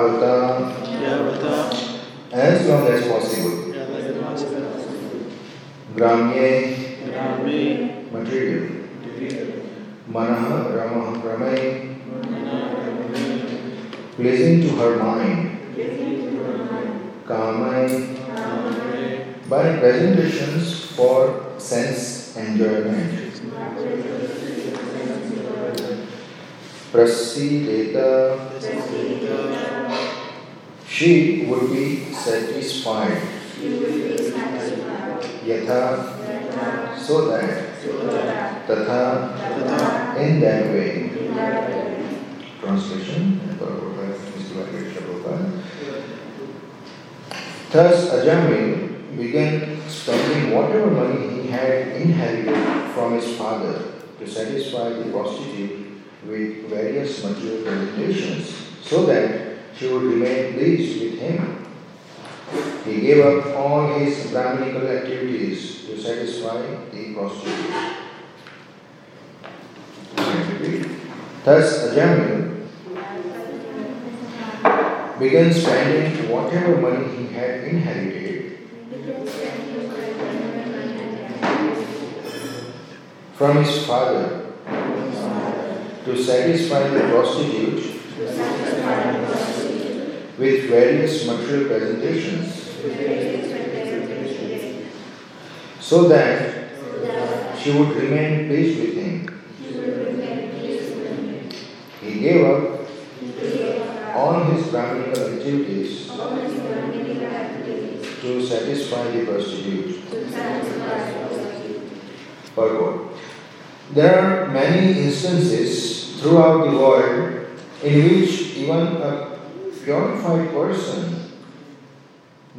Yavata as long as possible. Gramye. Material. Manaha Ramah Ramay pleasing to her mind. Kamai. By presentations for sense enjoyment. Prasideta she would be satisfied. Yatha so that Tatha in that way. Translation Mr. Vaidya Prabhupada. Thus Ajamil began spending whatever money he had inherited from his father to satisfy the prostitute with various material presentations so that she would remain pleased with him. He gave up all his Brahminical activities to satisfy the prostitute. Thus, Ajamil began spending whatever money he had inherited from his father to satisfy the prostitute with various material presentations so that she would remain pleased with him. He gave up all his Brahminical activities to satisfy the prostitute. Purport. There are many instances throughout the world in which even a purified person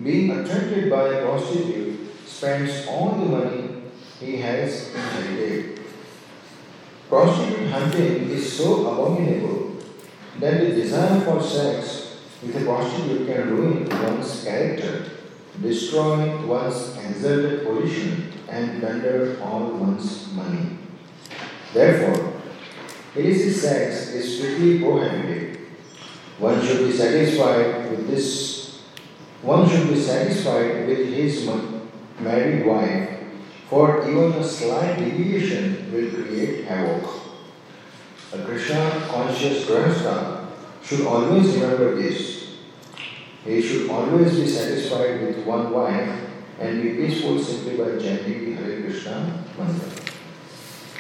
being attracted by a prostitute spends all the money he has in inherited. Prostitute hunting is so abominable that the desire for sex with a prostitute can ruin one's character, destroy one's exalted position, and plunder all one's money. Therefore, illicit sex is strictly prohibited. One should be satisfied with this. One should be satisfied with his married wife, for even a slight deviation will create havoc. A Krishna conscious Grahastha should always remember this. He should always be satisfied with one wife and be peaceful simply by chanting the Hare Krishna mantra.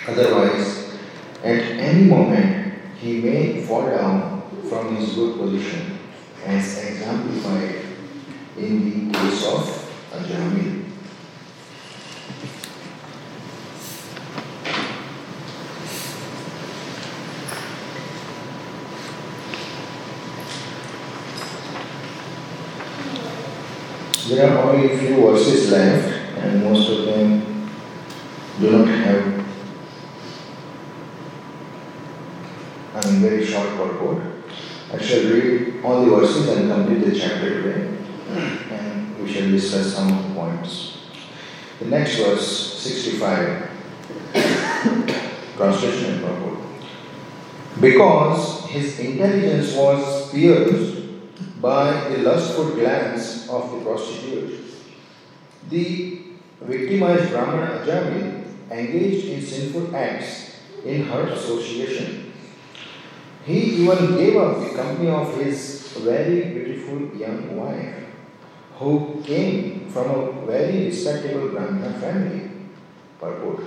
Otherwise, at any moment, he may fall down from his good position, as exemplified in the case of Ajamil. There are only a few verses left, and most of them do not have I mean very short purport. I shall read all the verses and complete the chapter today, and we shall discuss some of the points. The next verse, 65, translation and purport. Because his intelligence was pierced by the lustful glance of the prostitute. The victimized Brahmana Ajami engaged in sinful acts in her association. He even gave up the company of his very beautiful young wife, who came from a very respectable Brahmana family. Purport.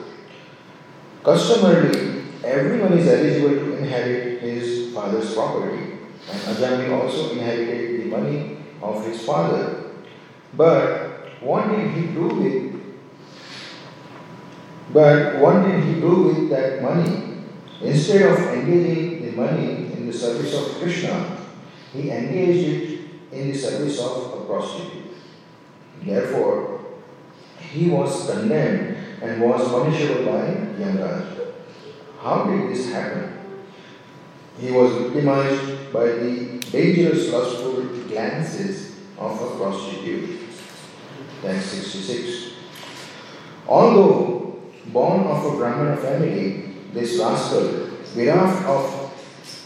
Customarily, everyone is eligible to inherit his father's property and Ajami also inherited the money of his father. But what did he do with but what did he do with that money? Instead of engaging the money in the service of Krishna, he engaged it in the service of a prostitute. Therefore, he was condemned and was punishable by Yamraj. How did this happen? He was victimized by the dangerous lustful glances of a prostitute. Text 66. Although born of a Brahmana family, this rascal, bereft of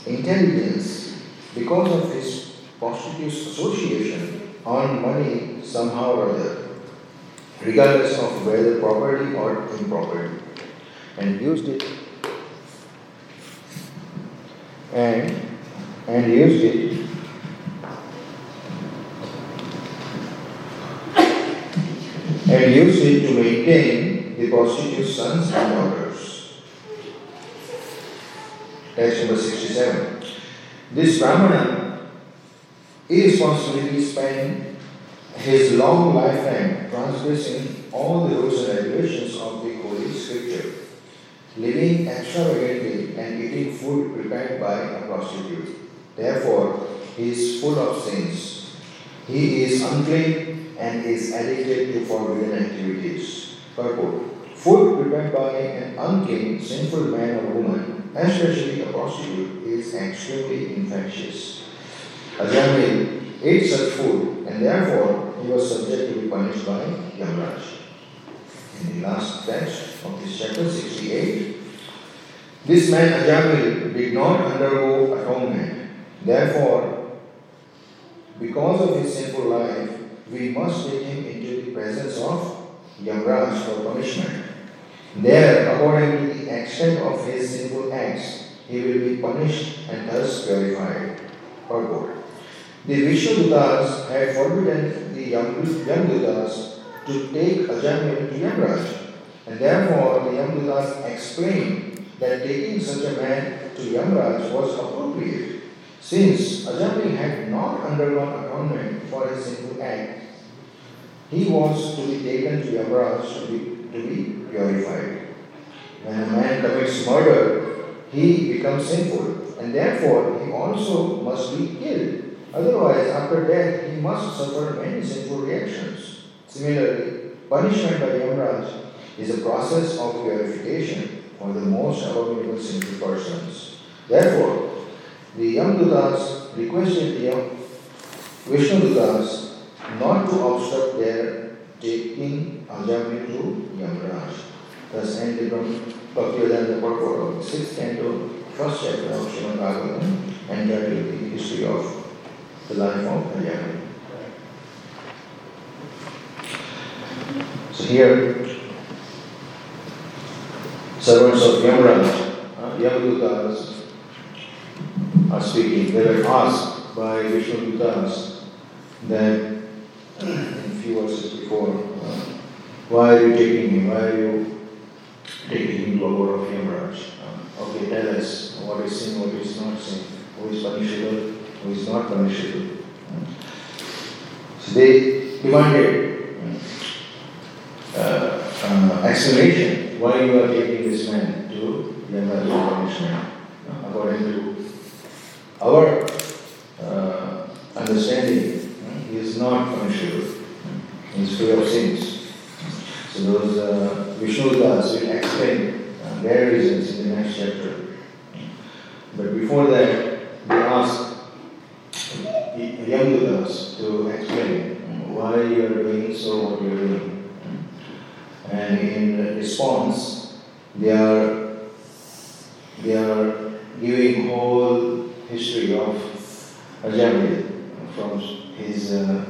intelligence because of his prostitute's association, earned money somehow or other, regardless of whether property or improperty, and used it and and used it and used it to maintain the prostitute's sons and daughters. Text number 67. This Brahmana irresponsibly spent his long lifetime transgressing all the rules and regulations of the Holy Scripture living extravagantly and eating food prepared by a prostitute. Therefore, he is full of sins. He is unclean and is addicted to forbidden activities. Purport. Food prepared by an unclean, sinful man or woman, especially a prostitute, is extremely infectious. Ajamil ate such food and therefore he was subject to be punished by Yamraj in the last text of this chapter 68. This man Ajamil did not undergo atonement. Therefore, because of his sinful life, we must take him into the presence of Yamraj for punishment. There, according to extent of his sinful acts, he will be punished and thus purified. Purport. The Vishnudutas had forbidden the young, Yamdutas to take Ajamil to Yamraj, And therefore, the Yamdutas explained that taking such a man to Yamraj was appropriate, since Ajamil had not undergone atonement for his sinful act. He was to be taken to Yamraj to be, to be purified. When a man commits murder, he becomes sinful, and therefore he also must be killed. Otherwise, after death, he must suffer many sinful reactions. Similarly, punishment by Yamraj is a process of purification for the most abominable sinful persons. Therefore, the Yamdutas requested the Yam Vishnudutas not to obstruct their taking Ajami to Yamraj. Thus ended from Bhaktivedanta purport of the sixth canto, first chapter of Srimad Bhagavatam, entitled The History of the Life of Ajami. So here, servants of Yamaraj, uh, Yamadutas, are speaking. They were asked by Vishnu Dutas that in few verses before, uh, why are you taking me? Why are you taking him to a Yamaraj? Uh, okay, tell us what is sin, what is not sin, who is punishable, who is not punishable. So they demanded uh, uh, explanation why you are taking this man to Yamaraj punishment. Uh, according to our uh, understanding, he is not punishable. He is free of sins. So those uh, explain uh, their reasons in the next chapter. But before that, they ask Yamdutas to explain why you are doing so what you are doing. And in response, they are they are giving whole history of Ajamil from his uh,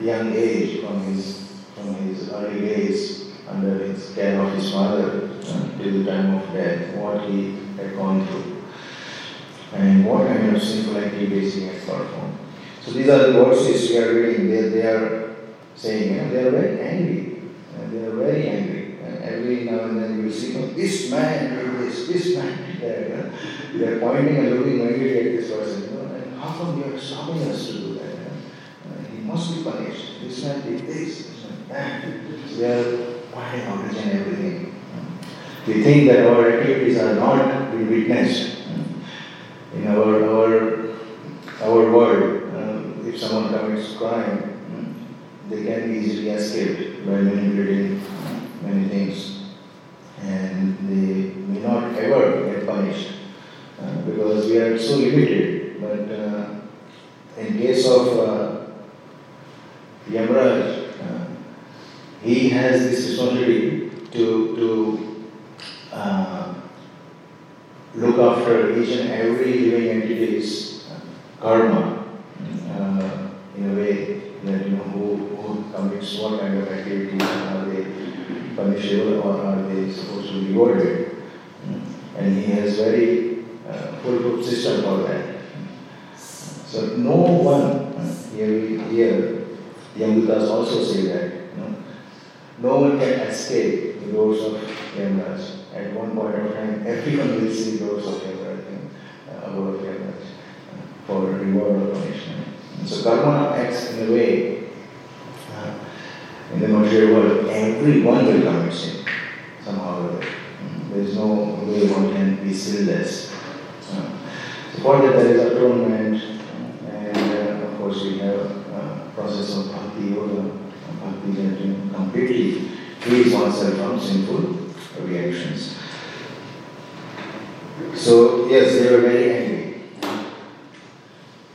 young age, from his from his early days under his care of his father uh, till the time of death, what he had gone through, and what kind of sinful activities he had performed. So these are the verses we are reading. They, they are saying, know, they are very angry. Uh, they are very angry. And every now and then you will see, oh, this man did this, this man did that. They are pointing and looking angrily at this person. You know, and how come you are stopping us to do that? Uh, he must be punished. This man did this, this man that. So they are pointing out and everything. We think that our activities are not being witnessed in our our our world. Uh, if someone commits crime, they can easily escaped by manipulating many things, and they may not ever get punished uh, because we are so limited. But uh, in case of uh, Yamraj, uh, he has this responsibility to to uh, look after each and every living entity's karma uh, in a way that you know who, who commits what kind of activities are they punishable or are they supposed to be rewarded? And he has very uh, foolproof system for that. So no one here we here Yamdutas also say that you know, no one can escape the doors of Yamraj at one point of time, everyone will see those of Yamraj, uh, above Yamraj, uh, for reward or punishment. And so karma acts in a way, uh, in the material world, everyone will commit sin somehow or other. There is no way one can be sinless. Uh, so for that there is atonement, and uh, of course we have a process of bhakti yoga, bhakti that completely frees oneself from sinful reactions. So, yes, they were very angry.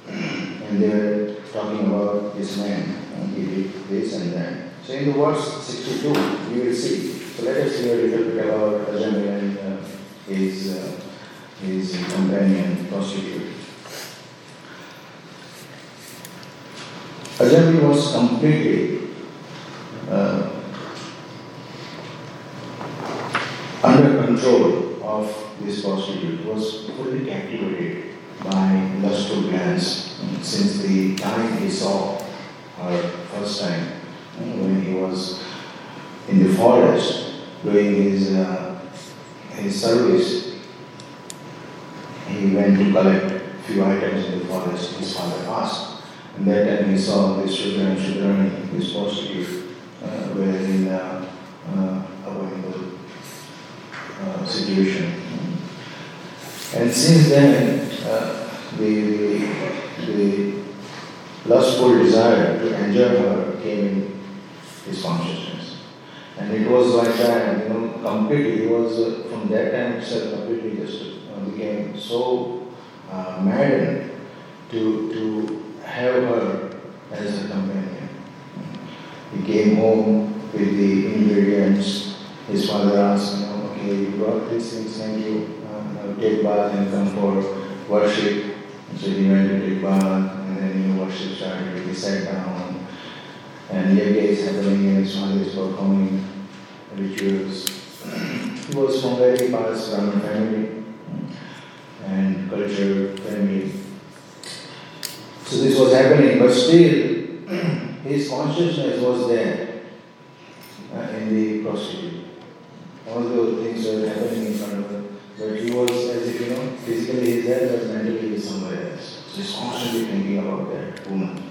And they were talking about this man, and he did this and that. So, in the verse 62, you will see. So, let us hear a little bit about Ajamil and uh, his, uh, his companion prostitute. Ajamil was completely uh, under control of this prostitute, was fully captivated by lustful glance since the time he saw her first time when he was in the forest doing his, uh, his service, he went to collect few items in the forest. His father asked. And that time he saw this and Shudrani, this prostitute, uh, were in uh, uh, abominable situation. And since then, uh, the, the, the lustful desire to enjoy her came in his consciousness. And it was like that, you know, completely, he was, uh, from that time itself, completely just uh, became so uh, maddened to, to have her as a companion. He came home with the ingredients. His father asked, you brought these things, thank you. Uh, take bath and come for worship. So he went to take bath, and then you know, worship started. He sat down, and yoga is happening, and father is performing rituals. he was from very past Brahmin family and culture family. So this was happening, but still his consciousness was there uh, in the prostitute. All those things were happening in front of him, but he was as if you know physically he's there, but mentally he's somewhere else. So he's constantly thinking about that woman.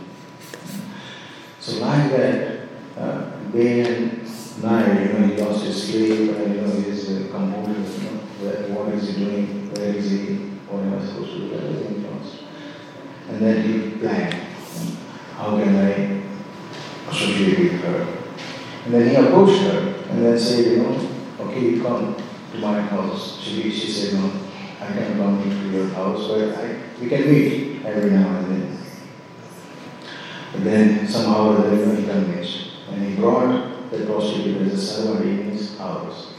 So like that, uh, day and night, you know, he lost his sleep and you know his uh, composure. You know, where, what is he doing? Where is he? What am I supposed to do? Everything lost. And then he planned, how can I associate with her? And then he approached her and then said, you know, okay, you come to my house. She, she said, no, I can come to your house, but I, we can meet every now and then. But then somehow or other, he convinced. And he brought the prostitute as a servant in his house.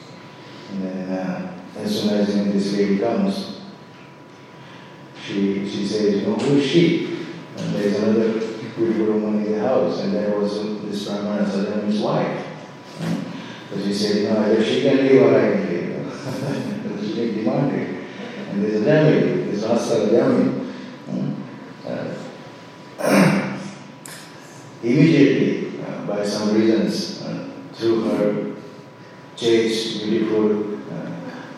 And then uh, as soon as you know, this lady comes, she, she says, you know, who is she? And there's another beautiful woman in the house, and there was this Brahmana Sadham's wife. So she said, know, either she can leave or I can leave. because she can demand it. And there's a family, there's Rasta family. Uh, immediately, uh, by some reasons, uh, through her chaste, beautiful, uh,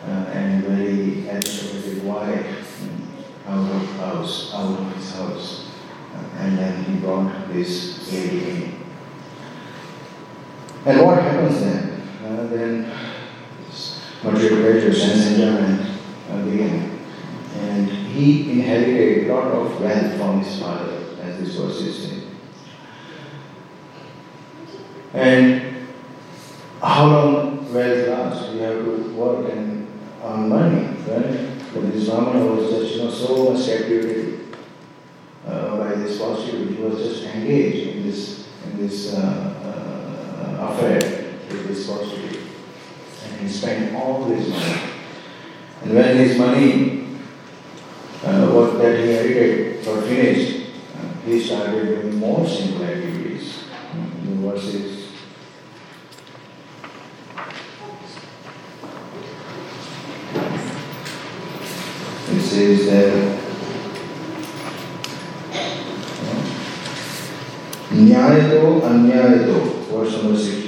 uh, and very educated wife, out of house, out of his house. And then he brought this lady in. And what happens then? Uh, then material pleasure, sense enjoyment uh. And he inherited a lot of wealth from his father, as this verse is saying. And how long wealth lasts? You have to work and earn money, right? But this Brahmana was just you know, so much captivated uh, by this prostitute. He was just engaged in this, in this uh, uh, affair with this prostitute. And he spent all his money. And when his money, uh, what that he inherited, got finished, uh, he started doing more simple activities. The verses it says that Nyayato Anyayato, verse number 66.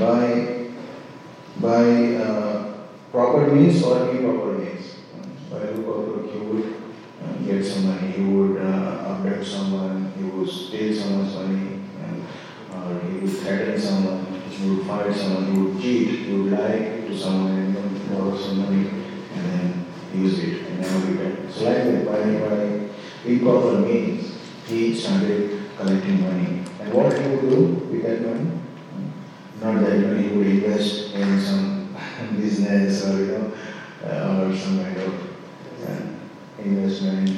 By, by uh, proper means or improper means. By hook or crook, he would uh, get some money, he would uh, abduct someone, he would steal someone's money, and, or he would threaten someone, he would fight someone, he would cheat, he would lie to someone and then borrow some money and then use it and never return. So like by, by improper means, he started collecting money. And what he would do with that money? Not that he would invest in some business or you know, uh, or some kind of uh, investment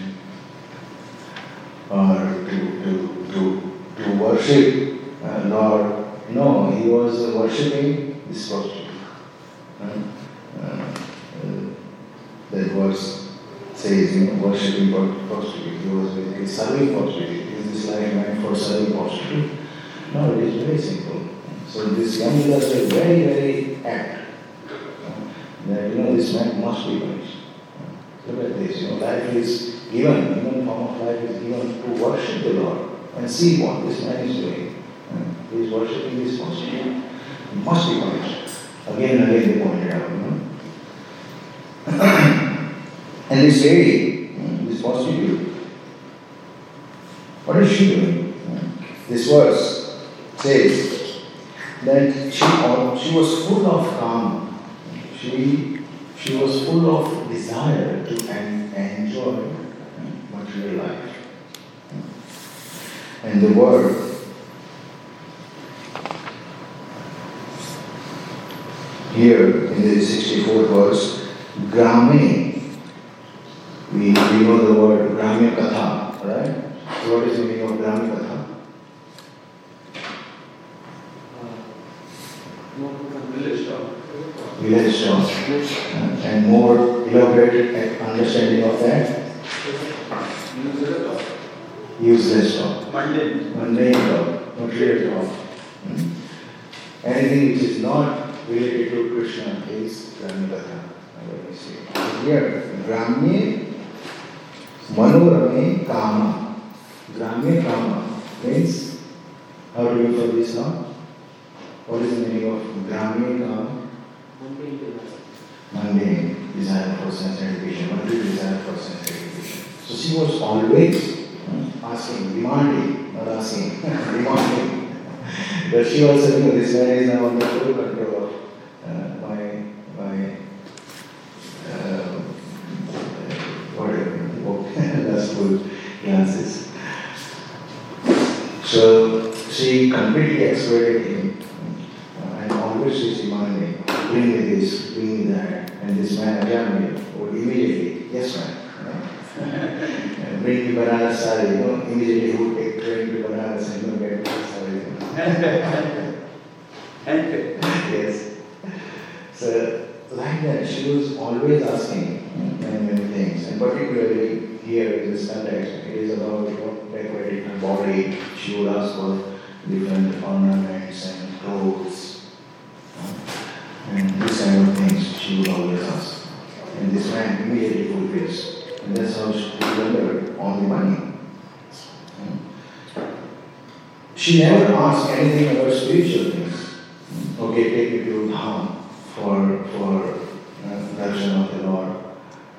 or to, to, to, to worship uh, Lord. No, he was worshipping this prostitute. Uh, uh, that verse says, you know, worshipping prostitute. He was basically serving prostitute. Is this life meant for serving prostitute? No, it is very simple. So this young a very, very act that you know this man must be punished. Look at this, you know, life is given, even form of life is given to worship the Lord and see what this man is doing. He is worshipping this prostitute. He must be punished. Again and again they pointed out, you know. and hmm, this lady, this prostitute, what is she doing? Hmm. This verse says that she, she was full of calm. She, she was full of desire to en- enjoy hmm, material life. Hmm. And the word here in the 64th verse, Grame. We, we know the word Gramya Katha, right? What is the meaning of Gramya Katha? Village talk. And more elaborate understanding of that? Useless talk. Mundane. Mundane talk, material talk. Hmm? Anything which is not related to Krishna is Gramya Here, Gramya Manorame Kama. Gramya Kama means, how do you for this now? What is the meaning of Gramya Kama? Mundane desire for sense gratification, material desire for sense gratification. So she was always asking, demanding, not asking, demanding. but she was knew this man is now under full control of uh, my, my uh, whatever, lustful glances. So she completely exploited him and always she's demanding, bring me this, bring me that. And this man, Ajamil, would immediately, yes ma'am. And bring me banana sari, you know, immediately he would take train to Banaras and you know, get sari. Handpicked. yes. So, like that, she was always asking many, many things. And particularly here in this context, it is about you know, decorating her body. She would ask for different ornaments and clothes. And this kind of things she would always ask. And this man immediately fulfills. And that's how she remembered all the money. She never asked anything about spiritual things. Okay, take me to Dham for for uh, of the Lord,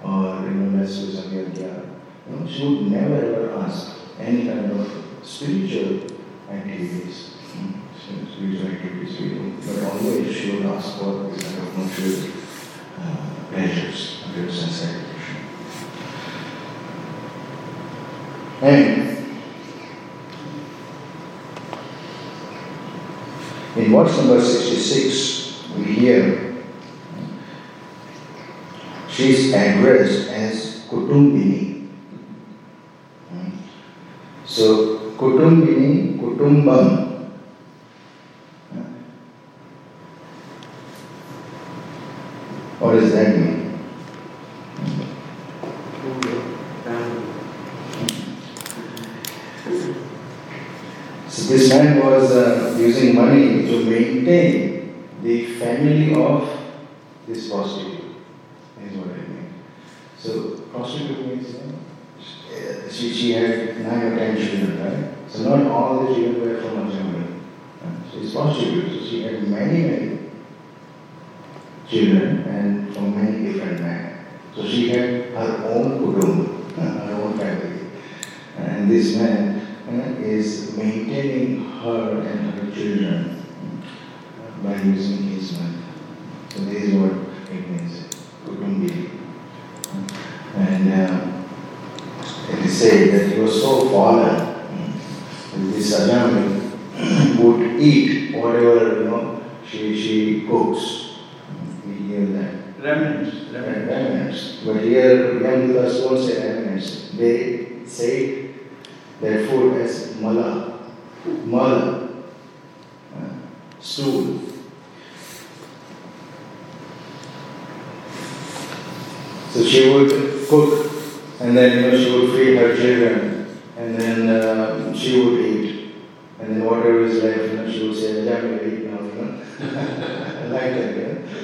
or you know, let's do some yajna. You know, she would never ever ask any kind of spiritual activities. Hmm, do, but always she would ask for this kind of material uh, pleasures, material sense satisfaction. And in verse number 66, we hear she is addressed as Kutumbini. So, Kutumbini, Kutumbam.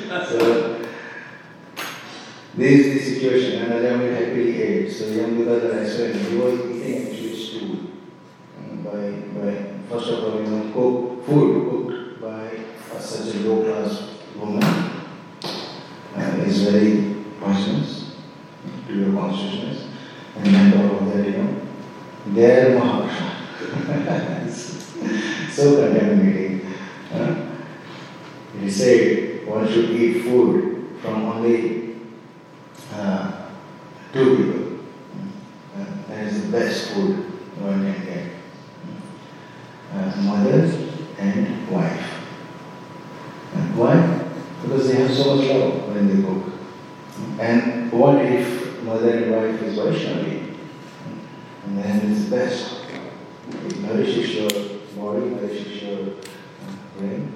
So this is the situation, and Ajamil happily ate. So young Buddha are explaining, he was eating actually stool. By, by, first of all, you know, cook, food cooked by uh, such a low class woman. is very poisonous to your consciousness. And on top of that, you know, their Mahaprasad. so contaminating. Uh, he said one should eat food from only uh, two people. Uh, that is the best food one can get. Uh, mother and wife. And why? Because they have so much love when they cook. And what if mother and wife is Vaishnavi? And then it's the best. It nourishes your body, nourishes your uh, brain.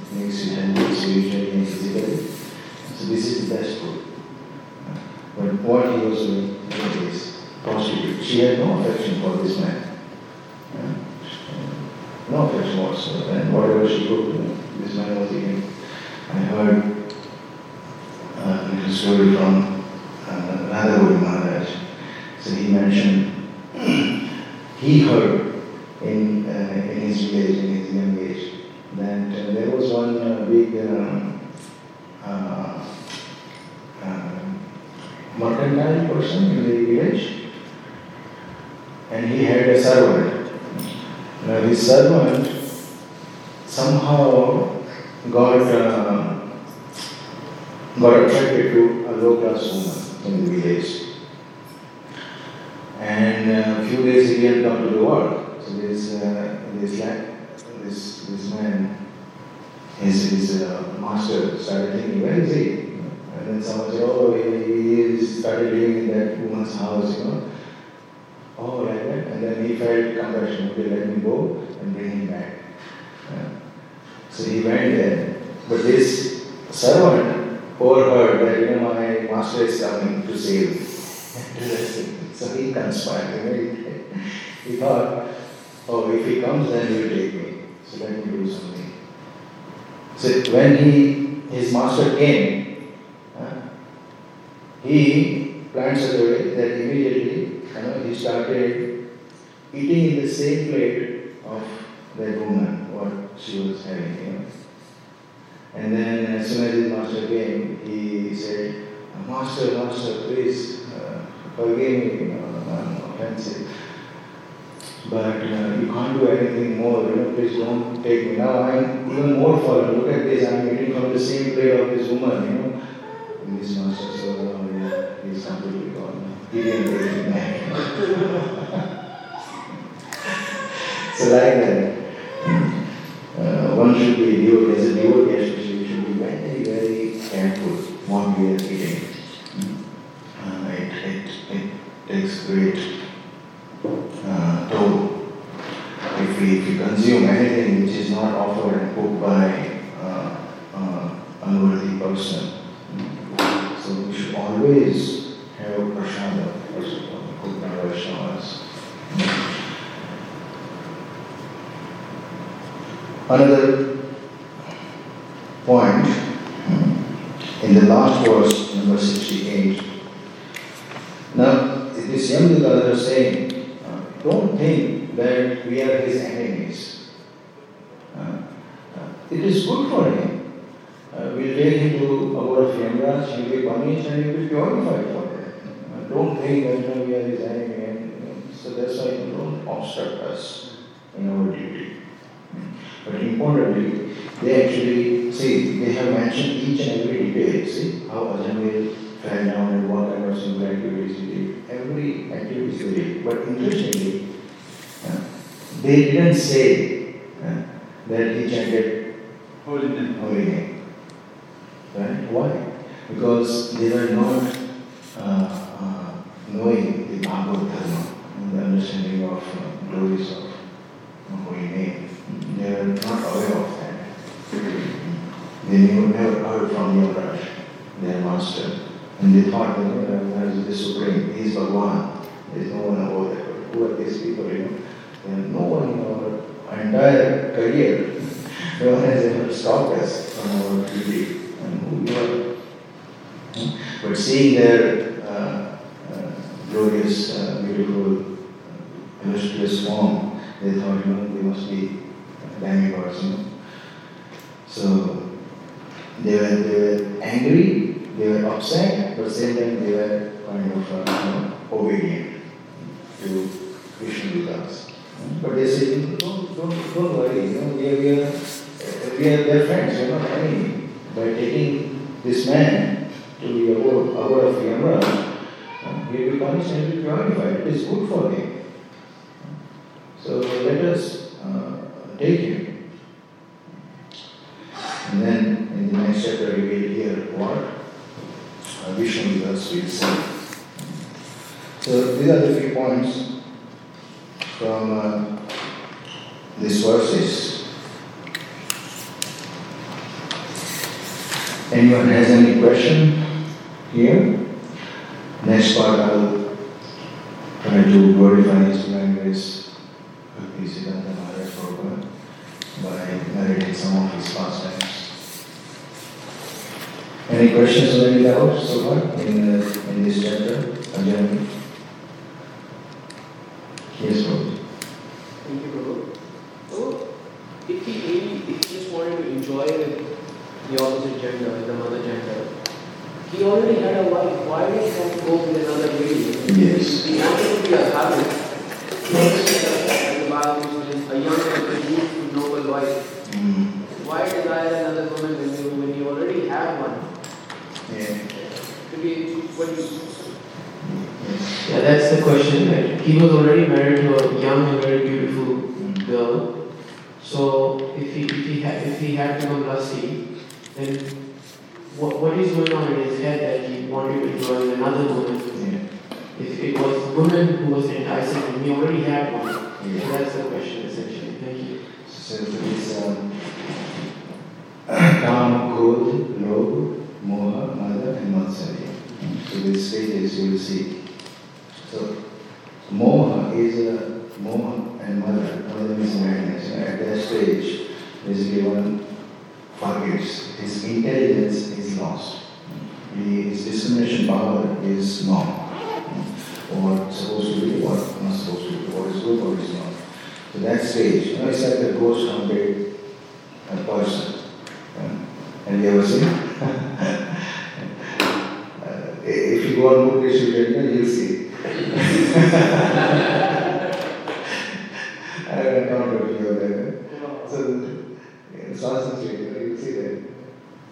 It makes you healthy spiritually and physically. So this is the best food. Uh, But what he was doing is prostitute. She had no affection for this man. Uh, No affection whatsoever. And whatever she cooked, you know, this man was eating. I heard uh, a little story from uh, Radha Maharaj. So he mentioned he heard in, uh, in his village, in his young age, that uh, there was one uh, big um, uh, uh, mercantile person in the village, and he had a servant. Now his servant somehow got uh, got attracted to a low class woman in the village. And uh, a few days he didn't come to the work. So this uh, this la- this this man, his his uh, master started thinking, where is he? And then someone said, oh, he, he started living in that woman's house, you know. Oh, like that. And then he felt compassion. Okay, let me go and bring him back. Uh, so he went there. But this servant overheard that, you know, my master is coming to save me. so he conspired. You know, he, he thought, oh, if he comes, then he will take me. So let me do something. So when he, his master came, uh, he planned such a way that immediately, you know, he started eating in the same plate of that woman, what she was having, you know. And then as soon as his master came, he said, Master, Master, please uh, forgive me, you know, I'm offensive. But uh, you can't do anything more, you know, please don't take me. Now I'm even more fallen. Look at this, I'm eating from the same plate of this woman, you know. And this master said, oh yeah, he's completely gone. He didn't take me back. so like that. Uh, one should be devotee, as a devotee especially, should be very, very careful what we are eating. Uh, it, it, it takes great uh, toll. If if we consume anything which is not offered and cooked by uh, uh, unworthy person, so we should always have all, cooked by Vaishnavas. Another point in the last verse, number 68. Now, this young Gadadhar is saying, don't think that we are his enemies. Uh, uh, it is good for him. Uh, we'll take him to our Yamraj, he'll be punished and he'll be purified for that. Uh, don't think that we are his enemy. And, so that's why you don't obstruct us in our duty. But importantly, they actually, see, they have mentioned each and every detail. See how Ajamil fell down and what kind of simple activities. Every activity they did. But interestingly, uh, they didn't say uh, that he chanted Holy name. holy name. Right? Why? Because they were not uh, uh, knowing the Bhagavata Dharma and the understanding of uh, glories of holy name. They were not aware of that. They never heard from Yamaraj, their master. And they thought, you know, Yamaraj is the supreme, he is Bhagwan. There is no one above that. Who are these people, you know? Is no one in our entire career. No one has ever stopped us from our duty and who you are. But seeing their uh, uh, glorious, uh, beautiful, uh, illustrious form, they thought, you know, they must be demigods, you know. So they were, they were angry they were upset, but same time they were kind of uh, you know, obedient to Vishnudutas. But they said, don't, don't, don't worry, you know, we are, we are, we are their friends, we are not enemy. By taking this man to the abode, of Yamraj, uh, he will be punished and be purified. It is good for him. So let us uh, take him. And then in the next chapter we will hear what uh, Vishnudutas will say. So these are the few points from uh, these verses. Anyone has any question here? Next part I will try to glorify His divine grace, Bhakti Siddhanta Maharaj Prabhupada, by narrating some of his pastimes. Any questions or any doubts so far in, uh, in this chapter? Ajahn? Yes, Prabhu. Thank you, Prabhu. So, if he really, if he just wanted to enjoy with the opposite gender, the mother gender, he already had a wife. Why did he want to go with another lady? Yes. He wanted to be a habit. Like the Bible mentions, a young and youthful noble wife. Mm. Why desire another woman when you when you already have one? Yeah. Could be what you Yes. Yeah, that's the question, right? He was already married to a young and very beautiful girl. So if he if he had if he had become lusty, then what what is going on in his head that he wanted to join another woman? Yeah. If it was woman who was enticing him, he already had one. Yeah. So that's the question essentially. Thank you. So it's um, Kama, Krodh, Lobh, Moha, Mada, and Matsarya. So these stages you will see. Is a Moha and mother, Mada means madness. At that stage, basically one forgets. His intelligence is lost. His discrimination power is gone. What's supposed to be, what not supposed to be, what is good, what is not. So that stage, you know, it's like the ghost hunted a person. Have you ever seen? uh, if you go on Ujjwala, you'll see. I have encountered you there. So, yeah, Swanston Street, you know, you see.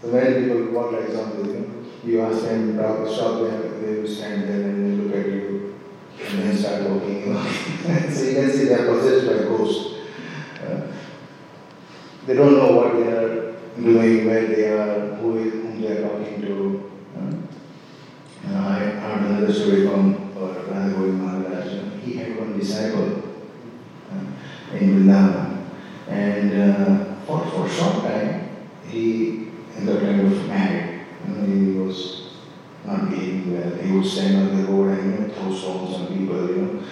So many people walk like zombies, you know. You ask them, talk, stop them, they will stand there and they look at you and then start walking, you know. so you can see they are possessed by ghosts. Uh, they don't know what they are doing, where they are, who is, whom they are talking to. Uh, I heard another story from uh, Radha Govind Maharaj. You know, He had one disciple uh, in Vrindavan, and uh, for, for a short time, he got kind of mad. You know, he was not behaving well. He would stand on the road and you know, throw stones on people, you know,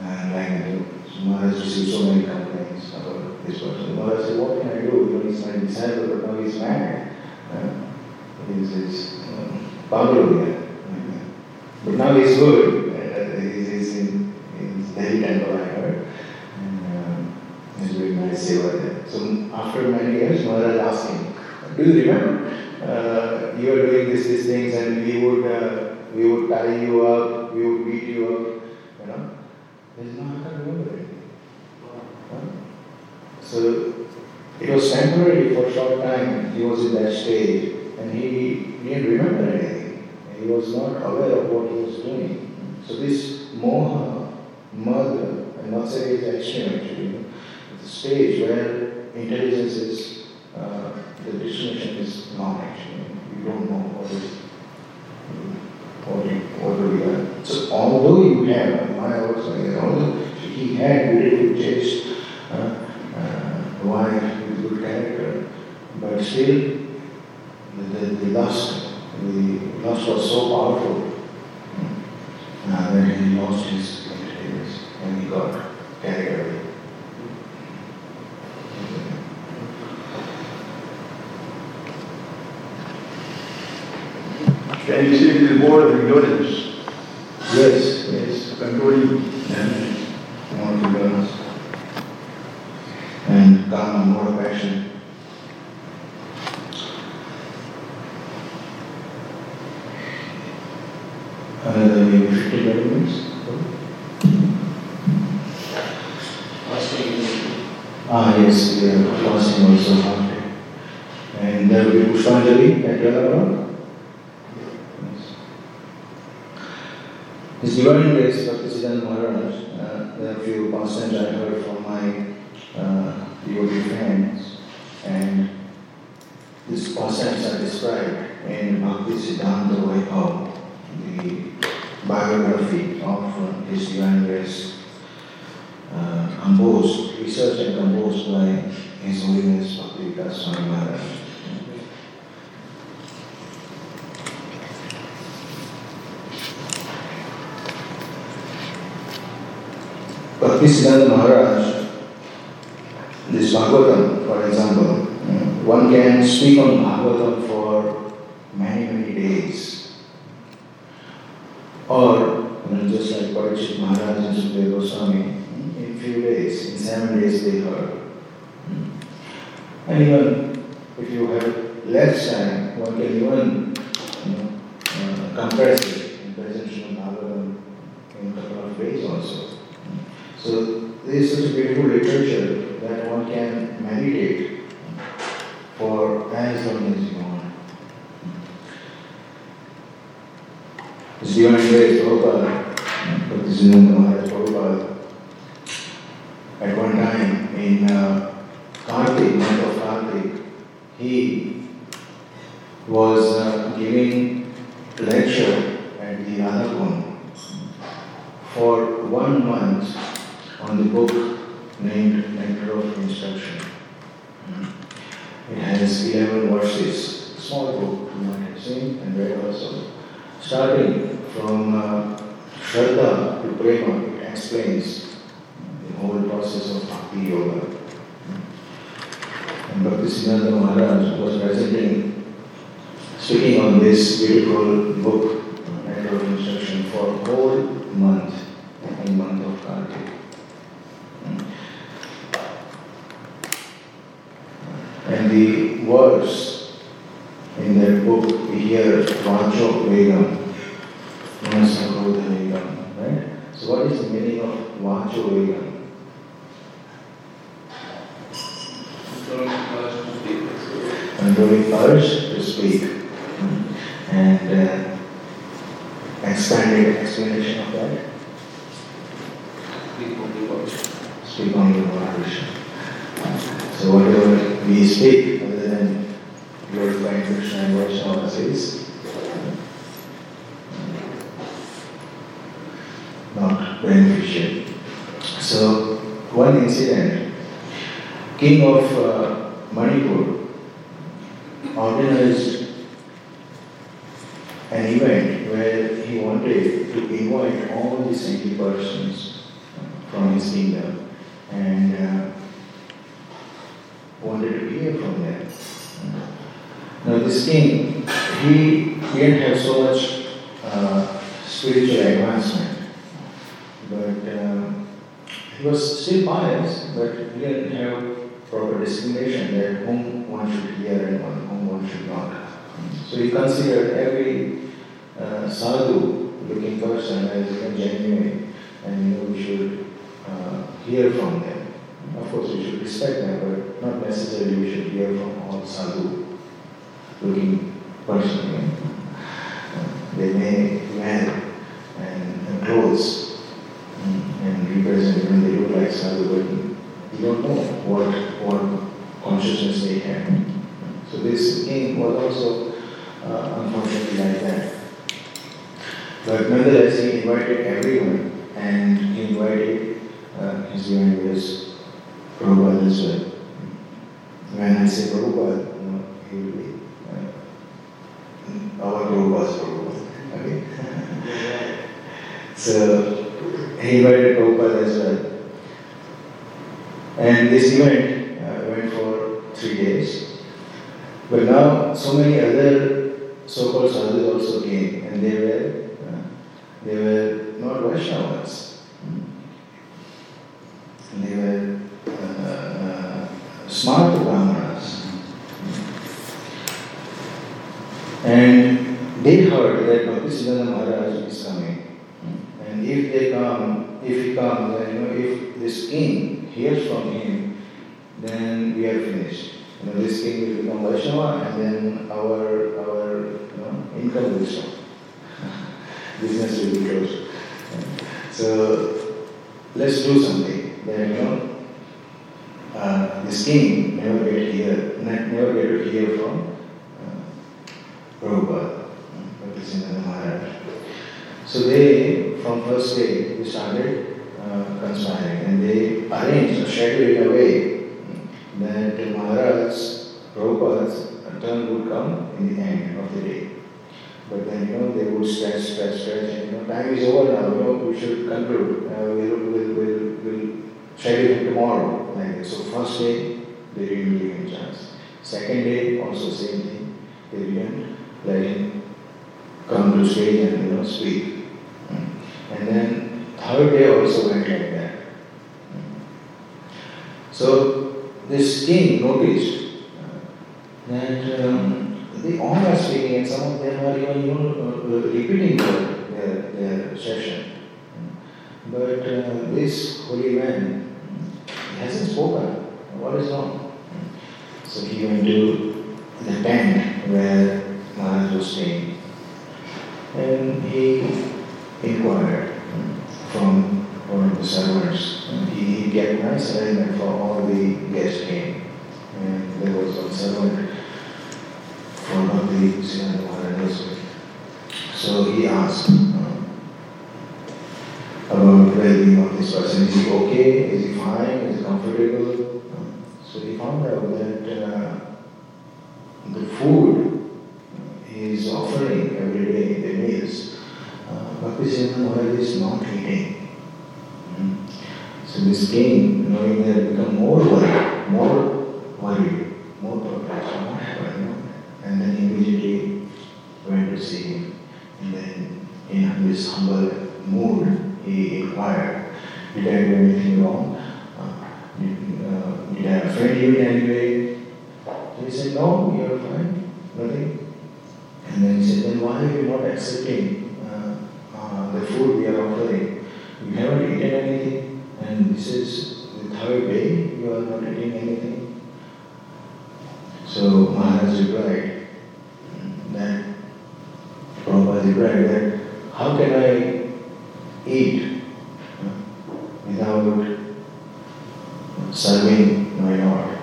and like that. You know. So Maharaj received so many complaints about this person. Maharaj said, What can I do? You know, he's my disciple, but now he's mad. Uh, he's, he's um, Pavlov, But now he's good. Uh, he's, he's in, in Delhi temple, I heard. And um, he's doing nice seva there. So after many years, Maharaj asked him, Do you remember? Uh, you are doing this, these things, and we would, uh, we would tie you up, we would beat you up, you know. He said, No, I can't remember anything. Huh? So it was temporary for a short time. He was in that stage, and he didn't remember anything. He was not aware of what he was doing. So this moha, mada, and matsarya is extreme actually. You know. It's a stage where intelligence is, uh, the distinction is gone actually. You don't know what is, what, you, what do we are. So although you have, my also, although he had beautiful taste, uh, uh, wife with good character, but still the, the, the lust, the lust was so powerful. Uh, that he lost his intelligence and he got carried away. And you see the reward of ignorance, Yes, yes. controlling. And more to be honest. And karma, more passion. another maybe 50 minutes. Ah, yes, we are fasting also half day. And there will be Pushpanjali at 12 o'clock. Yes. His Divine Grace, Bhaktisiddhanta Maharaj, uh, there are a few pastimes I heard from my uh, devotee friends, and these pastimes are described in Bhakti Siddhanta Vaibhav, the biography of uh, His Divine Grace uh, composed, researched and composed by His Holiness Bhakti Vikas Swami Maharaj. Bhaktisiddhanta Maharaj, this Bhagavatam, for example, one can speak on Bhagavatam for many, many days. Or, you know, just like Parikshit Maharaj and Sukadeva Goswami, in few days, in seven days they heard. And even if you have less time, one can even you know, uh, compress it in presentation of Bhagavatam in a couple of days also. So there beautiful literature that one can meditate for as long as you want. His Divine Grace Prabhupada, Bhaktisiddhanta Maharaj 20 persons uh, from his kingdom and uh, wanted to hear from them. Uh, now, this king, he didn't have so much uh, spiritual advancement, but um, he was still pious, but he didn't have proper discrimination that whom one should hear and whom one should not. So he considered every uh, sadhu looking person as genuine, and you know, we should uh, hear from them. Of course, we should respect them, but not necessarily we should hear from all sadhu looking person. They may wear and, and clothes and represent when they look like sadhu, but you don't know what what consciousness they have. So this king was also uh, unfortunately like that. But nonetheless, he invited everyone, and he invited uh, his grace Prabhupada as well. When I say Prabhupada, you know, he will be uh, our Prabhupada's Prabhupada. Okay? so he invited Prabhupada as well. And this event uh, went for three days. But now so many other so-called sadhus also came, and they were they were not Vaishnavas. They were uh, smarta brahmanas. And they heard that Bhaktisiddhanta Maharaj is coming. And if they come, if he comes, then you know, if this king hears from him, then we are finished. You know, this king will become Vaishnava and then our our you know, income will stop. Business will be closed. So let's do something. Then you know uh, this king never get hear, never get to hear from uh, Prabhupada. Bhaktisiddhanta Maharaj. So they, from first day, they started uh, conspiring and they arranged or scheduled in a way that Maharaj, Prabhupada's turn would come in the end of the day. But then, you know, they would stretch, stretch, stretch, and, you know, time is over now, you know, we should conclude. Uh, we'll, we'll, we'll, we'll schedule tomorrow. Like. So first day, they didn't give him a chance. Second day, also same thing. They didn't let him come to stage and you know speak. And then third day also went like that. So this king noticed that um, they all are speaking and some of them are even you know, uh, repeating their, their, session. But uh, this holy man hasn't spoken. What is wrong? So he went to the tent where Maharaj was staying and he inquired from one of the servants. He, he get nice arrangement for all the guests came. And there was one servant from the Siddhanta So he asked about well-being of this person. Is he okay? Is he fine? Is he comfortable? So he found out that uh, the food is offering every day the meals, uh, Bhaktisiddhanta Maharaj is not eating. Mm. So this king, knowing that, become more worried, more worried, more perplexed. What happened? And then immediately went to see him. And then in this humble mood, he inquired, did I do anything wrong? Uh, did, uh, did I offend you in any way? So he said, no, you're fine, nothing. And then he said, then why are you not accepting uh, uh, the food we are offering? You haven't eaten anything, and this is the third day you are not eating anything. So Maharaj replied that Prabhupada replied that how can I eat without serving my Lord?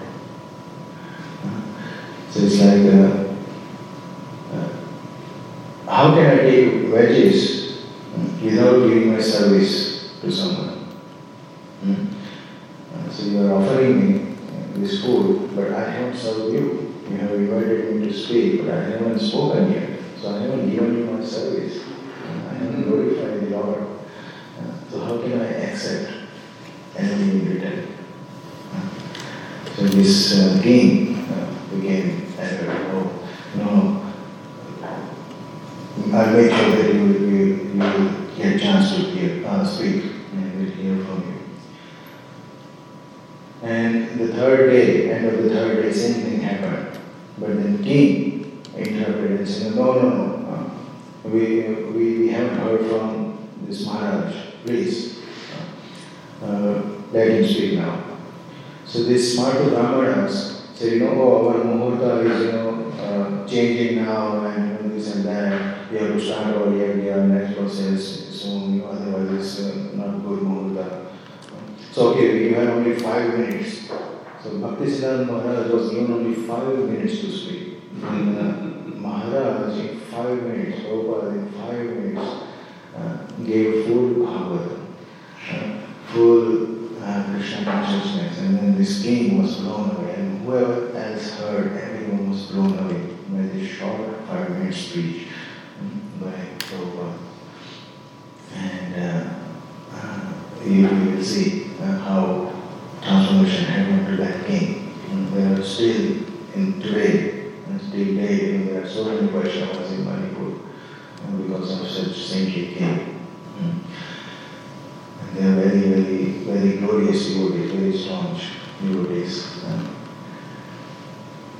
So it's like uh, how can I take veggies without giving my service to someone? Hmm? So you are offering me this food, but I haven't served you. You have invited me to speak, but I haven't spoken yet. So I haven't given you my service. I haven't glorified the Lord. So how can I accept anything in return? So this uh, king uh, became angry. Oh, no, I'll make sure that you will, you, you will get a chance to hear, uh, speak and we'll hear from you. And the third day, end of the third day, same thing happened. But then king interpreted and said, no, no, no, uh, we, we, we haven't heard from this Maharaj, please, uh, let him speak now. So this Smarta Brahmanas said, you know, oh, our Muhurta is, you know, uh, changing now and you know, this and that we have to start our year, next process soon, otherwise it's uh, not good Muhurta. So okay, you have only five minutes. So Bhaktisiddhanta Maharaj was given only five minutes to speak. And uh, Maharaj in five minutes, Prabhupada in five minutes, uh, gave full Bhagavatam, uh, full uh, Krishna consciousness, and then this king was blown away, and whoever else heard, everyone was blown away by this short five minute speech by Prabhupada. And uh, uh, you will see uh, how transformation happened to that king. And there are still, in today, and still today, there are so many Vaishnavas in Manipur because of such saintly king. Mm. And they are very, very, very glorious devotees, very strong devotees.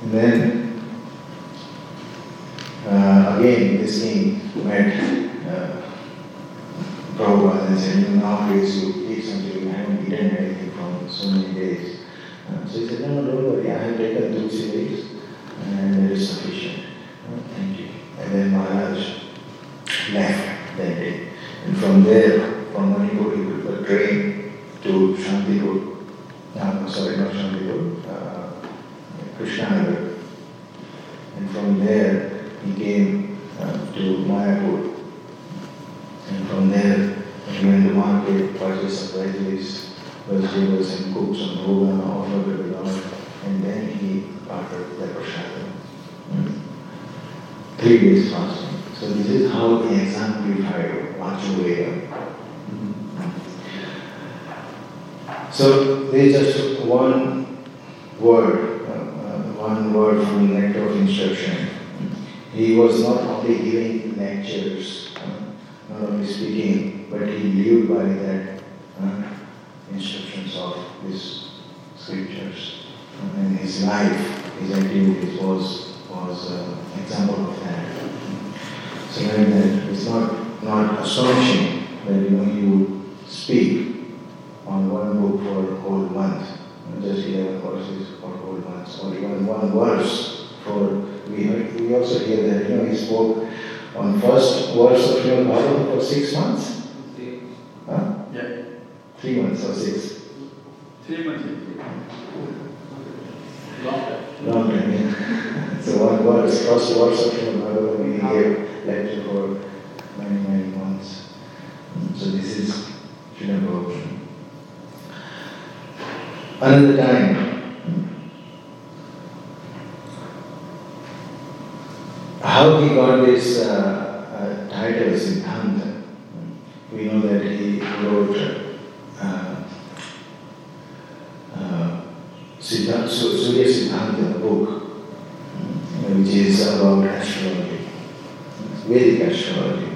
And then, uh, again, this king met uh, Prabhupada and said, nowadays you eat something, you haven't eaten anything from so many days. So he said, no, no, don't worry, I have taken tulsi leaves and it is sufficient. Uh, thank you. And then Maharaj left that day. And from there, from Manipur, he took a train to Shantipur. No, sorry, not Shantipur, uh, Krishnanagar. And from there, he came uh, to Mayapur. And from there, he went to market, purchased supplies, vegetables and cooks and bhoga, offered to the Lord. And then he offered the prasada. Mm. Three days fasting. So this is how the he exemplified Vachuveda. So is just one word, uh, uh, one word from the nectar of instruction. He was not only giving lectures, uh, not only speaking, but he lived by that uh, instructions of these scriptures. And his life, his activities was was an example of that. So then that it's not not astonishing that you know he would speak on one book for a whole month, just 11 verses for whole months, or even one verse for, we, heard, we also hear that, you know, he spoke on first verse of Srimad Bhagavatam for six months. Huh? Yeah. Three months or six. Three months. Long yeah. so one verse, first of Srimad Bhagavatam, he gave lecture for many, many months. So this is Bhagavatam. Another time, how he got this uh, uh, title Siddhanta. We know that he wrote uh, uh, Siddhanta, Su- Surya Siddhanta book, which is about astrology, Vedic astrology.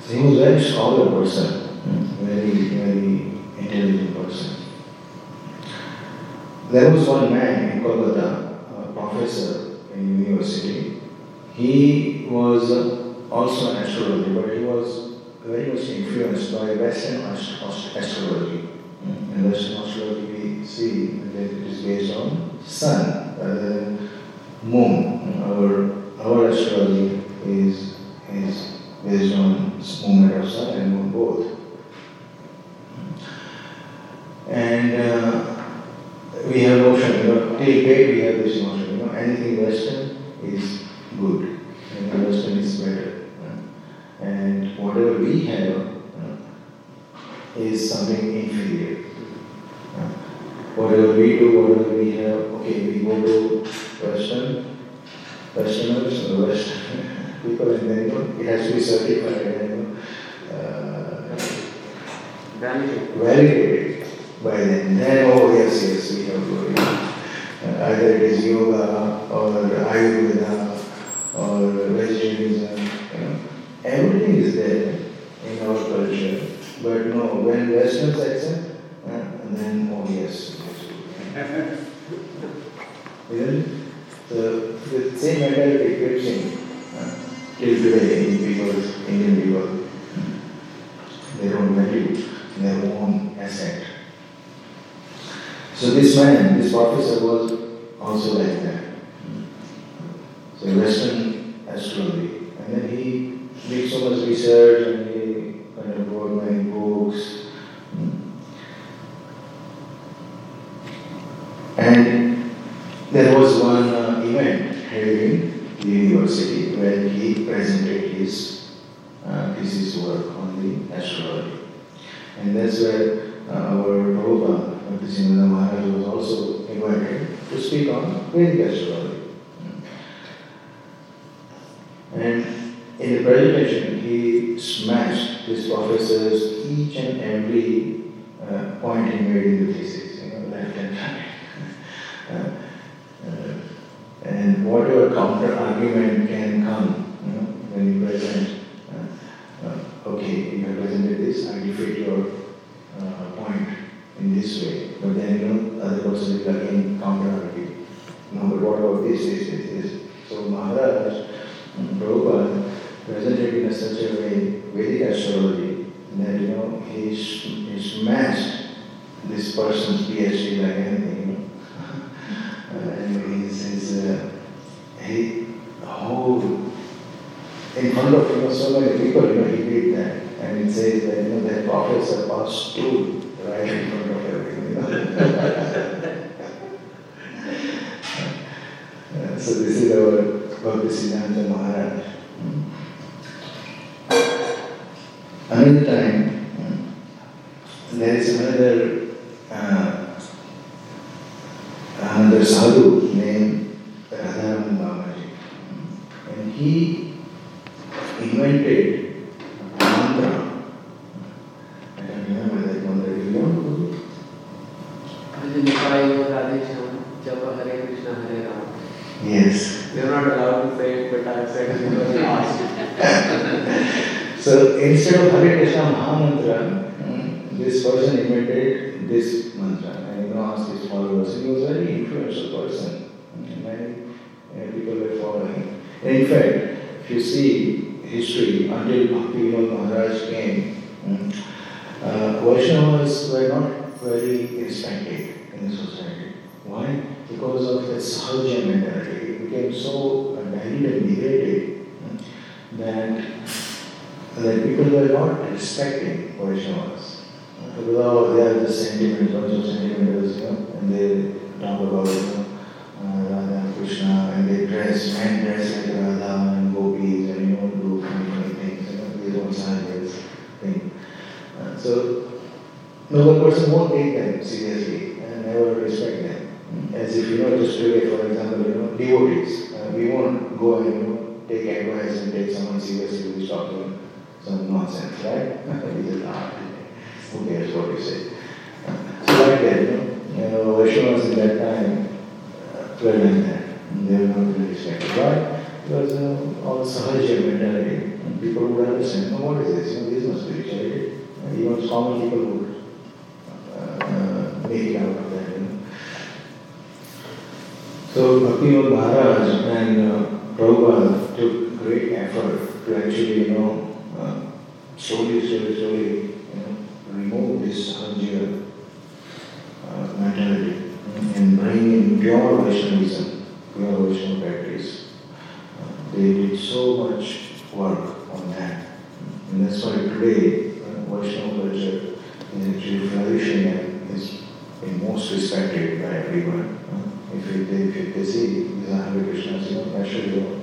So he was a very scholar person, very, very intelligent person. There was one man in Kolkata, a professor in university. He was also an astrologer, but he was very much influenced by Western ast- ast- astrology. In Western astrology, we see that it is based on sun rather than moon. Our our astrology is is based on movement of sun and moon both. And uh, we have notion, you know, till date we have this notion, you know, anything Western is good, and Western is better. And whatever we have is something inferior. Uh, Whatever we do, whatever we have, okay, we go to Western, Westerners or Western people, and then you know, it has to be certified and you know, uh, validated by them. Then, oh yes, yes, we have to, uh, either it is yoga or Ayurveda But no, when Westerns accept, uh, then oh yes. Really? So the same mentality keeps in uh, till today in people, Indian people. They don't value their own asset. So this man, this professor was also like that. So Western astrology. And then he did so much research and he kind of wrote many books. And there was one uh, event held in the university where he presented his uh, thesis work on the astrology. And that's where uh, our Prabhupada, Bhakti Siddhanta Maharaj, was also invited to speak on Vedic astrology. And in the presentation, he smashed his professors each and every uh, point he made in the thesis, you know, left and right. Uh, uh, and whatever counter argument can come you know, when you present, uh, uh, okay, you have presented this, I defeat your uh, point in this way. But then, you know, other person will again counter argue. No, but what about this, this, this, this? So Maharaj mm, he, he smashed this person's PhD like anything, you know. and he's, he's uh, he whole in front of you know so many people, you know, he did that. And it says that you know that professor passed stood right in front of everything, you know. Uh, so this is our Bhaktisiddhanta Maharaj. Another time, there is another uh, another sadhu named Radharaman Babaji, and he invented a mantra. I don't remember that mantra. Do you know? Identify your Radhe Shyam, Japa Hare Krishna Hare Rama. Yes. You're not allowed to say it, but I said it because you asked. So instead of Hare Krishna Mahamantra, mm, this person invented this mantra and you know asked his followers. He was a very influential person. Mm, Many uh, people were following. And in fact, if you see history, until Bhakti Vinod Maharaj came, mm, uh, Vaishnavas were not very respected in the society. Why? Because of the Sahaja mentality. It became so uh, diluted and degraded mm, that that people were not respecting Vaishnavas. Although they are just sentiment, bunch of sentimentals, you know, and they talk about, you know, uh, Radha and Krishna, and they dress, men dress like Radha and gopis, and you know, do funny, funny things, you know, these all science thing. Uh, so, no person won't take them seriously and never respect them. As if, you know, just today, for example, you know, devotees, uh, we won't go and, you know, take advice and take someone seriously who's talking some nonsense, right? we just laugh. Who cares what you say? So like that, you know, you know, Vaishnavas in that time uh, were like that. They were not really respected. Why? Because uh, all Sahaja mentality. People would understand, no, what is this? You know, this must be spirituality. And even common people would uh, uh, make it out of that, you know. Bhaktivinoda Maharaj and uh, Prabhupada took great effort to actually, you know, uh, slowly, slowly, slowly, you know, remove this Sahaja uh, mentality and bring in pure Vaishnavism, pure Vaishnava practice. Uh, they did so much work on that. And that's why today uh, Vaishnava culture is actually flourishing and is most respected by everyone. Krishnas, you know, naturally they are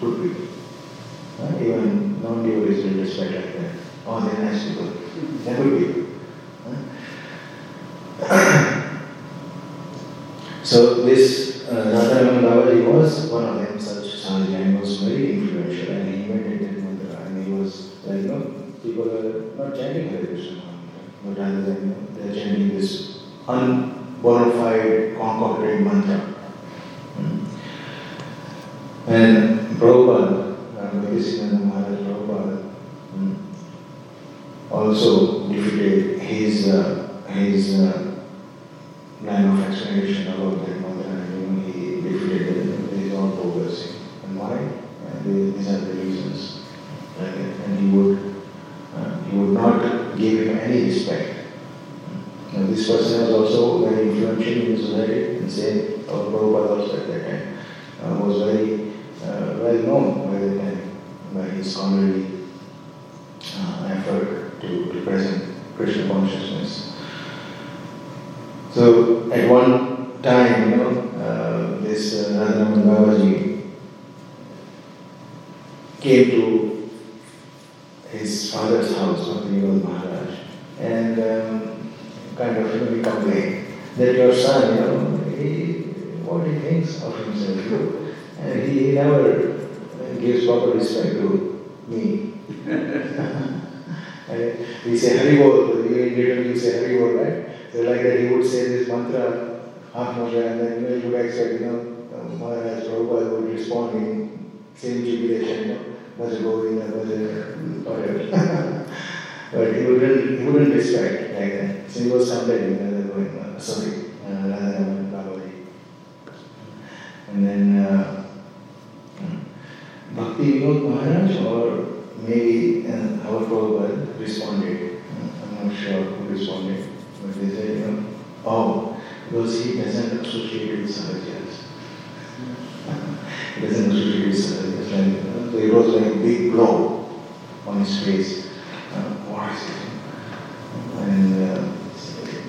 good people. Uh, even non-devotees will respect like that. Oh, they're nice people. They're good people. So this uh, Radharaman Babaji was one of them, such Sahaja, and was very influential and he invented that mantra and he was, like, you know, people were not chanting Hare Krishna but rather than, you know, they're chanting this unbona fide concocted mantra. Hmm. And Prabhupada, uh, Bhaktisiddhanta Maharaj Prabhupada, hmm, also defeated his, uh, his uh, line of explanation about that mantra and you know, he defeated it, his own progressing. And why? And these are the reasons. Like, and he would, uh, he would not give him any respect. This person was also very influential in the society, and same our Prabhupada also at that time uh, was very uh, well known by that time by his scholarly uh, effort to, present Krishna consciousness. So at one time, you know, uh, this uh, Radharaman Babaji came to his father's house, Bhaktivinoda Maharaj, and um, kind of you know, he complained that your son, you know, he, what he thinks of himself, you know, and he, he never gives proper respect to me. and we say Haribol, you in return you say Haribol, right? So like that he would say this mantra, half mantra, and then you know, you would expect, you know, uh, Maharaj Prabhupada would respond in same jubilation, you know, Bhaja Govinda, Bhaja whatever. but he wouldn't, he wouldn't respect like that. So he was somebody, Govinda, sorry, uh, Radha Babaji. And then uh, Bhakti Vinod Maharaj or maybe uh, our Prabhupada responded. Uh, I'm not sure who responded, but they said, you know, oh, because he doesn't associate with Sahajas. he doesn't associate with Sahajas. And so it was like a big blow on his face. Uh, what is it? And uh,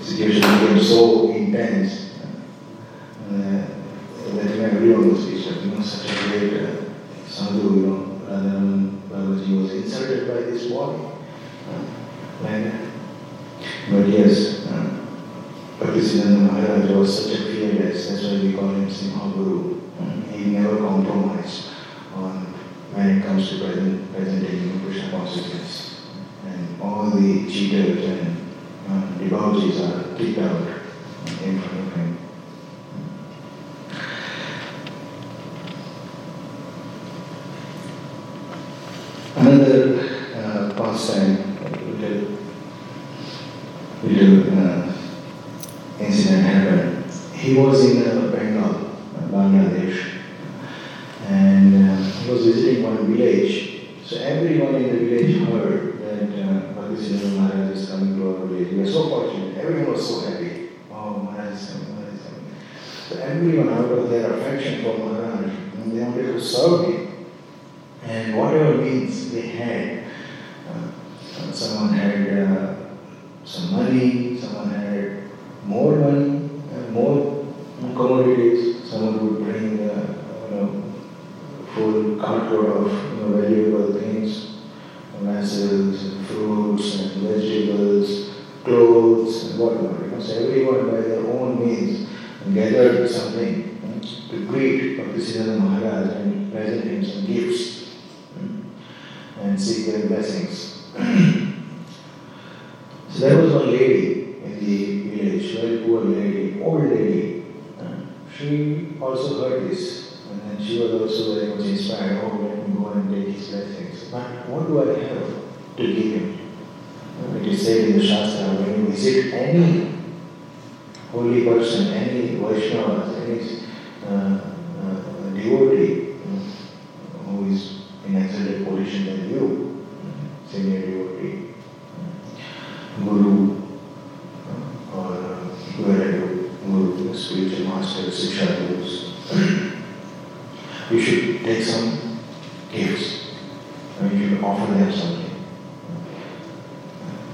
situation became so intense uh, that everyone was disturbed. You know, such a great uh, sadhu, you know, Radharaman Babaji was insulted by this body. Uh, and, but yes, uh, Bhaktisiddhanta Maharaj was such a fearless, that's why we call him Simha Guru. Uh, he never compromised on when it comes to present, presenting Krishna consciousness. And all the cheaters and uh, devotees are kicked out in front of him. Another uh, pastime, little, little uh, incident happened. He was in uh, Bengal, Bangladesh, and uh, he was visiting one village. So everyone in the village heard that uh, Bhaktisiddhanta Maharaj is coming to our village. We were so fortunate. Everyone was so happy. Oh, Maharaj is coming, Maharaj is coming. So of their affection for Maharaj, they wanted to serve him. And whatever means they had, uh, someone had uh, some money, someone had more money, uh, more commodities, someone would bring uh, you know, full cartload of you know, valuable things, vessels, and fruits and vegetables, clothes and whatnot. You know, so everyone by their own means gathered something uh, to greet Bhaktisiddhanta Maharaj and present him some gifts and seek their blessings. so there was one lady in the village, very poor lady, old lady. Uh, she also heard this, and then she was also very much inspired. Oh, let me go and take his blessings. But what do I have to give him? Uh, it is said in the Shastra when you visit any holy person, any Vaishnava, any uh, uh, devotee uh, who is in exalted position than you, senior devotee, guru, or whoever guru, spiritual master, siksha gurus. you should take some gifts. I them something.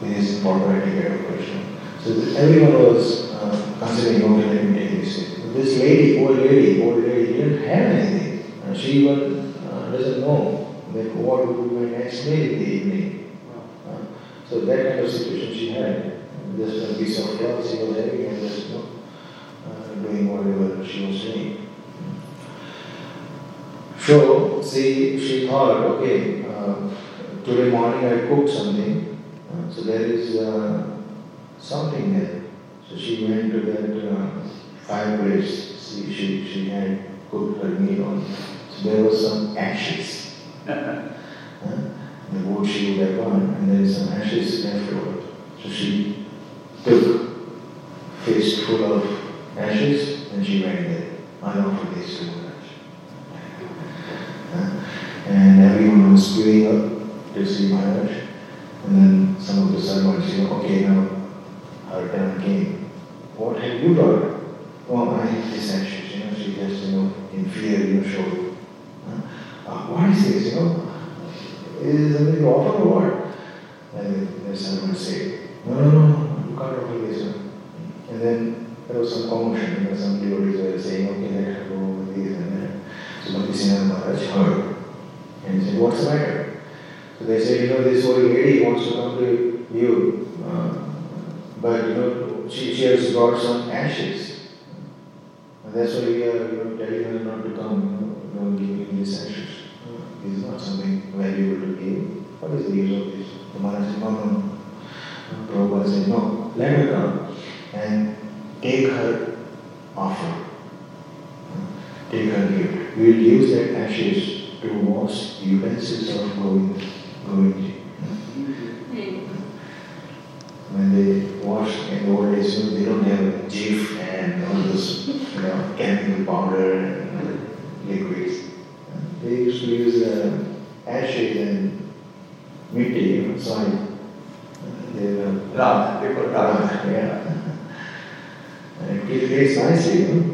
This is proper etiquette of question. So everyone was uh, considering, okay, let me take this. This lady, old lady, old lady, didn't have anything. Uh, she even uh, doesn't know that what would be my next meal in the evening. Uh, so that kind of situation she had. Just a piece of cloth she was having and just you know, uh, doing whatever she was doing. So she, she thought, okay, today morning I cooked something, uh, so there is uh, something there. So she went to that uh, fireplace. She, she, she had cooked her meal on. So there was some ashes. uh, the wood she would have burned, and there is some ashes left over. So she took fist full of ashes and she went there. I offer this to Maharaj. Uh, and everyone was queuing up see Maharaj. And then some of the servants, you know, okay, now her turn came. What have you done? Oh, I have this you know, she just, you know, in fear, you know, showed. Uh, what is this, you know? Is it something offer or what? And the servant said, no, no, no, no, you can't offer this one. And then there was some commotion, you know, some devotees were saying, okay, let her go with this and that. So Bhaktisiddhanta Maharaj heard. And he said, what's the matter? So they said, you know, this old lady wants to come to you, uh, but you know, she, she has brought some ashes. And that's why we are you know, telling her not to come, you know, don't give me these ashes. This is not something valuable to give. What is the use of this? The Maharaj said, no, no, no. Prabhupada said, no, let her come and take her offer. Take her gift. We will use that ashes to wash utensils of Govind. Govind. When they wash in the old days, they don't have Jif and all those, you know, chemical powder and liquids. They used to use uh, ashes and mitti, you know, soil. They were Rag, they it Rag. Yeah. And it creates nicely, you know.